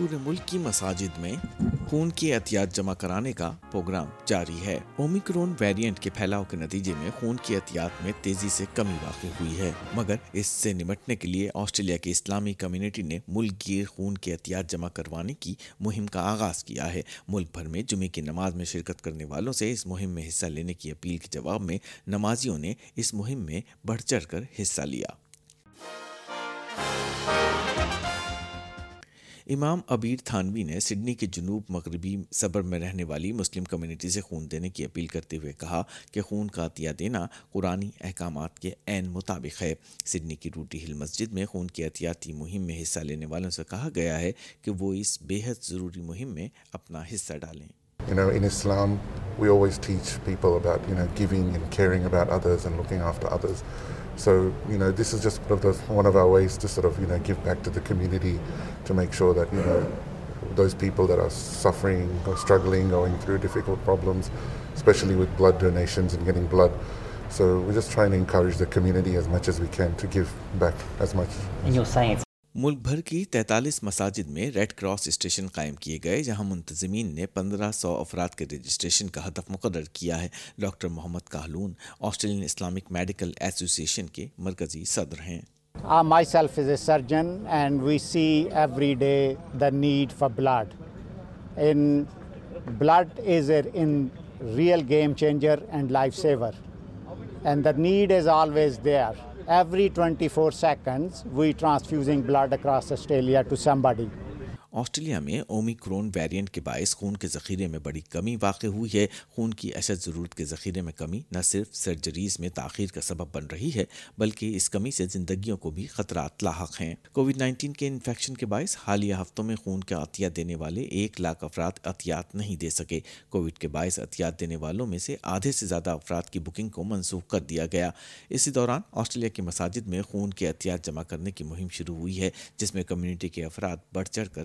پورے ملک کی مساجد میں خون کی احتیاط جمع کرانے کا پروگرام جاری ہے اومیکرون ویرینٹ کے پھیلاؤ کے نتیجے میں خون کی احتیاط میں تیزی سے کمی واقع ہوئی ہے مگر اس سے نمٹنے کے لیے آسٹریلیا کی اسلامی کمیونٹی نے ملک گیر خون کی احتیاط جمع کروانے کی مہم کا آغاز کیا ہے ملک بھر میں جمعے کی نماز میں شرکت کرنے والوں سے اس مہم میں حصہ لینے کی اپیل کے جواب میں نمازیوں نے اس مہم میں بڑھ چڑھ کر حصہ لیا امام ابیر تھانوی نے سڈنی کے جنوب مغربی صبر میں رہنے والی مسلم کمیونٹی سے خون دینے کی اپیل کرتے ہوئے کہا کہ خون کا عطیہ دینا قرآن احکامات کے عین مطابق ہے سڈنی کی روٹی ہل مسجد میں خون کی احتیاطی مہم میں حصہ لینے والوں سے کہا گیا ہے کہ وہ اس بے حد ضروری مہم میں اپنا حصہ ڈالیں we always touch people giving and caring others and looking after others نا this is just one of our ways back to the community to make sure that people there are suffering difficult problems especially with blood donations blood sir we just try the community as much can give as ملک بھر کی تینتالیس مساجد میں red cross station قائم کیے گئے جہاں منتظمین نے پندرہ سو افراد کے رجسٹریشن کا ہدف مقرر کیا ہے doctor Mohammad Kahlon Australian Islamic medical association کے مرکزی صدر ہیں myself is a surgeon and we see every day the need for blood and blood is a an real game changer and life saver and the need is always there Every 24 seconds, we're transfusing blood across Australia to somebody. Australia میں Homi کرون variant کے باعث خون کے ذخیرے میں بڑی کمی واقع ہوئی ہے خون کی اشد ضرورت کے ذخیرے میں کمی نہ صرف سرجریز میں تاخیر کا سبب بن رہی ہے بلکہ اس کمی سے زندگیوں کو بھی خطرات لاحق ہیں کووڈ نائنٹین کے انفیکشن کے باعث حالیہ ہفتوں میں خون کا عطیہ دینے والے ایک لاکھ افراد عطیات نہیں دے سکے کووڈ کے باعث عطیات دینے والوں میں سے آدھے سے زیادہ افراد کی بکنگ کو منسوخ کر دیا گیا اسی دوران آسٹریلیا کی مساجد میں خون کے عطیات جمع کرنے کی مہم شروع ہوئی ہے جس میں کمیونٹی کے افراد بڑھ چڑھ کر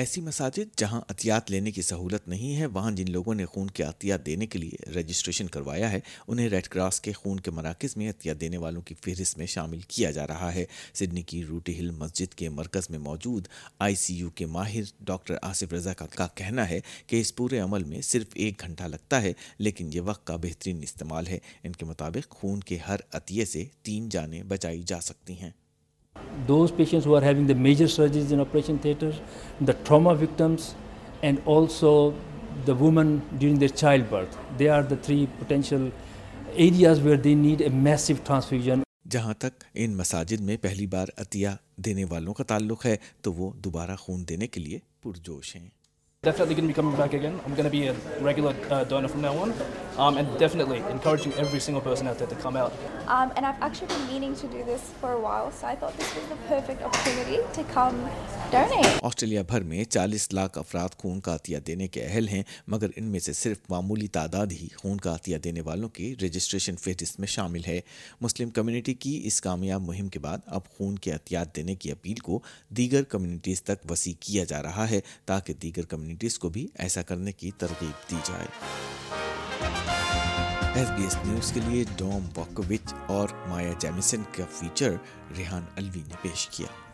ایسی مساجد جہاں عطیات لینے کی سہولت نہیں ہے وہاں جن لوگوں نے خون کے عطیات دینے کے لیے رجسٹریشن کروایا ہے انہیں ریڈ کراس کے خون کے مراکز میں عطیات دینے والوں کی فہرست میں شامل کیا جا رہا ہے سڈنی کی روٹی ہل مسجد کے مرکز میں موجود آئی سی یو کے ماہر ڈاکٹر آصف رضا کا کہنا ہے کہ اس پورے عمل میں صرف ایک گھنٹہ لگتا ہے لیکن یہ وقت کا بہترین استعمال ہے ان کے مطابق خون کے ہر عطیے سے تین جانیں بچائی جا سکتی ہیں those patients who are having the major surgeries in operation theaters, the trauma victims, and also the women during their childbirth. They are the three potential areas where they need a massive transfusion. جہاں تک ان مساجد میں پہلی بار عطیہ دینے والوں کا تعلق ہے تو وہ دوبارہ خون دینے کے لیے پرجوش ہیں Definitely going to be coming back again. I'm going to be a regular uh, donor from now on. um, and definitely encouraging every single person out there to come out. Um, and I've actually been meaning to do this for a while, so I thought this was the perfect opportunity to come. Australia بھر میں چالیس لاکھ افراد خون کا عطیہ دینے کے اہل ہیں مگر ان میں سے صرف معمولی تعداد ہی خون کا عطیہ دینے والوں کی رجسٹریشن فہرست میں شامل ہے مسلم کمیونٹی کی اس کامیاب مہم کے بعد اب خون کے عطیات دینے کی اپیل کو دیگر کمیونٹیز تک وسیع کیا جا رہا ہے تاکہ دیگر کمیونٹیز کو بھی ایسا کرنے کی ترغیب دی جائے ایف بی ایس نیوز کے لیے ڈوم واکوچ اور مایا جیمسن کا فیچر ریحان الوی نے پیش کیا